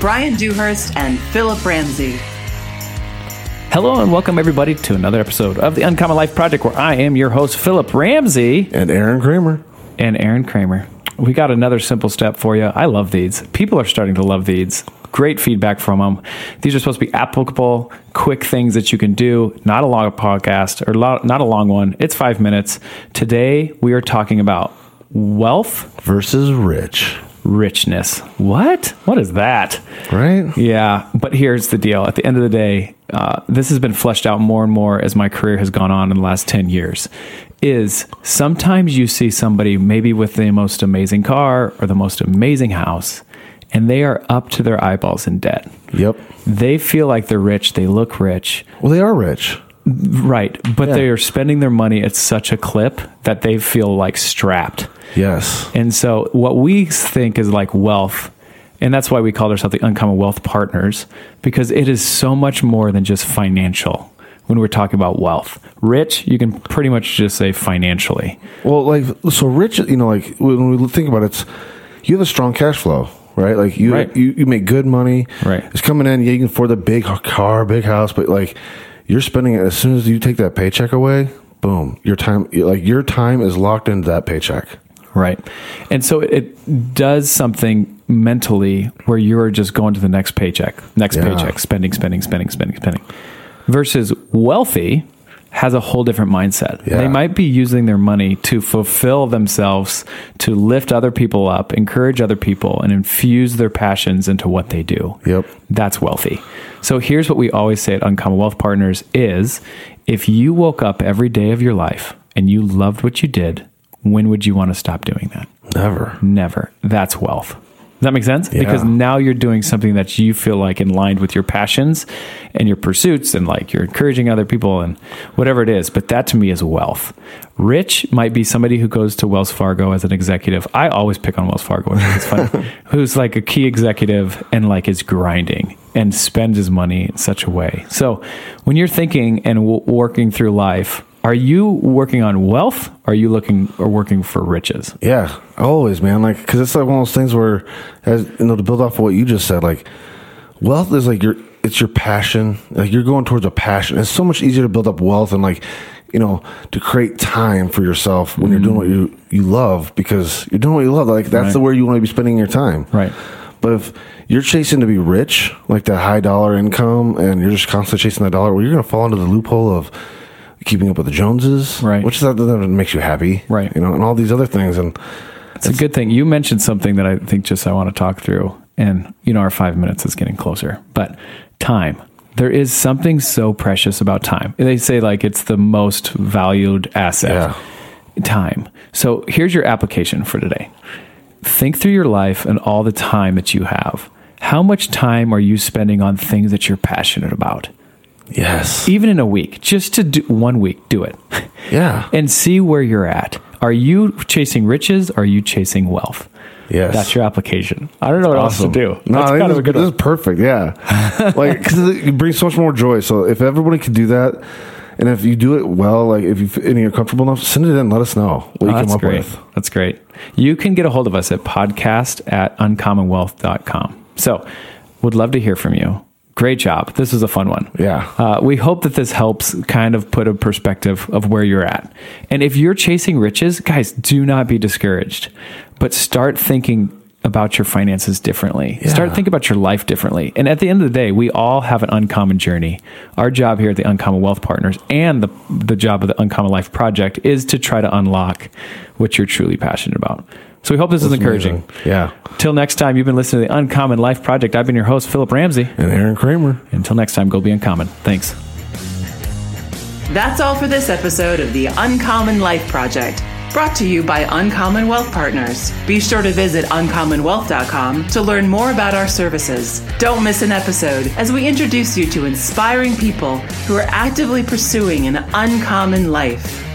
Brian Dewhurst and Philip Ramsey. Hello and welcome everybody to another episode of the Uncommon Life Project where I am your host Philip Ramsey and Aaron Kramer. and Aaron Kramer. We got another simple step for you. I love these. People are starting to love these. Great feedback from them. These are supposed to be applicable, quick things that you can do. Not a long podcast or lo- not a long one. It's five minutes. Today we are talking about wealth, versus Rich, richness. What? What is that? right? Yeah, but here's the deal. At the end of the day, uh, this has been fleshed out more and more as my career has gone on in the last 10 years. Is sometimes you see somebody maybe with the most amazing car or the most amazing house, and they are up to their eyeballs in debt. Yep. They feel like they're rich, they look rich, Well, they are rich. right, but Yeah. they are spending their money at such a clip that they feel like strapped. Yes. And so, what we think is like wealth, and that's why we call ourselves the Uncommon Wealth Partners, because it is so much more than just financial when we're talking about wealth. Rich, you can pretty much just say financially. Well, like so, Rich. You know, like when we think about it, it's, you have a strong cash flow, right? Like you, Right. you, you make good money. Right. It's coming in. Yeah, you can afford the big car, big house, but like you're spending it as soon as you take that paycheck away. Boom, your time, like your time is locked into that paycheck. Right. And so, it does something mentally where you're just going to the next paycheck, next Yeah. paycheck, spending, spending, spending, spending, spending. Versus wealthy has a whole different mindset. Yeah. They might be using their money to fulfill themselves, to lift other people up, encourage other people, and infuse their passions into what they do. Yep. That's wealthy. So here's what we always say at Uncommon Wealth Partners is if you woke up every day of your life and you loved what you did, when would you want to stop doing that? Never. Never. That's wealth. Does that make sense? Yeah. Because now you're doing something that you feel like in line with your passions and your pursuits and like you're encouraging other people and whatever it is. But that to me is wealth. Rich might be somebody who goes to Wells Fargo as an executive. I always pick on Wells Fargo. It's fun. Who's like a key executive and like is grinding and spends his money in such a way. So when you're thinking and w- working through life, are you working on wealth? Or are you looking or working for riches? Yeah, always, man. Like, because it's like one of those things where, as you know, to build off of what you just said, like, wealth is like your, it's your passion. Like, you're going towards a passion. It's so much easier to build up wealth and like, you know, to create time for yourself when you're doing what you you love because you're doing what you love. Like, that's Right. the where you want to be spending your time. Right. But if you're chasing to be rich, like that high dollar income, and you're just constantly chasing that dollar, well, you're going to fall into the loophole of keeping up with the Joneses, Right. Which is that that makes you happy, Right. You know, and all these other things, and It's a good thing. You mentioned something that I think just I want to talk through. And, you know, our five minutes is getting closer, but time. There is something so precious about time. They say like it's the most valued asset. Time. So here's your application for today. Think through your life and all the time that you have. How much time are you spending on things that you're passionate about? Yes. Even in a week, just to do one week, do it. Yeah. and see where you're at. Are you chasing riches? Or are you chasing wealth? Yes. That's your application. I don't know what else to do. No, That's kind of this, a good this one. is perfect. Yeah. like, because it brings so much more joy. So if everybody could do that, and if you do it well, like if you and you're comfortable enough, send it in. Let us know what you Oh, come that's up great. with. That's great. You can get a hold of us at podcast at uncommonwealth.com. So, would love to hear from you. Great job. This is a fun one. Yeah. Uh, we hope that this helps kind of put a perspective of where you're at. And if you're chasing riches, guys, do not be discouraged, but start thinking about your finances differently. Start Yeah. thinking about your life differently. And at the end of the day, we all have an uncommon journey. Our job here at the Uncommon Wealth Partners and the, the job of the Uncommon Life Project is to try to unlock what you're truly passionate about. So we hope this is encouraging. Yeah. Till next time, you've been listening to the Uncommon Life Project. I've been your host, Philip Ramsey. And Aaron Kramer. Until next time, go be uncommon. Thanks. That's all for this episode of the Uncommon Life Project, brought to you by Uncommon Wealth Partners. Be sure to visit uncommonwealth.com to learn more about our services. Don't miss an episode as we introduce you to inspiring people who are actively pursuing an uncommon life.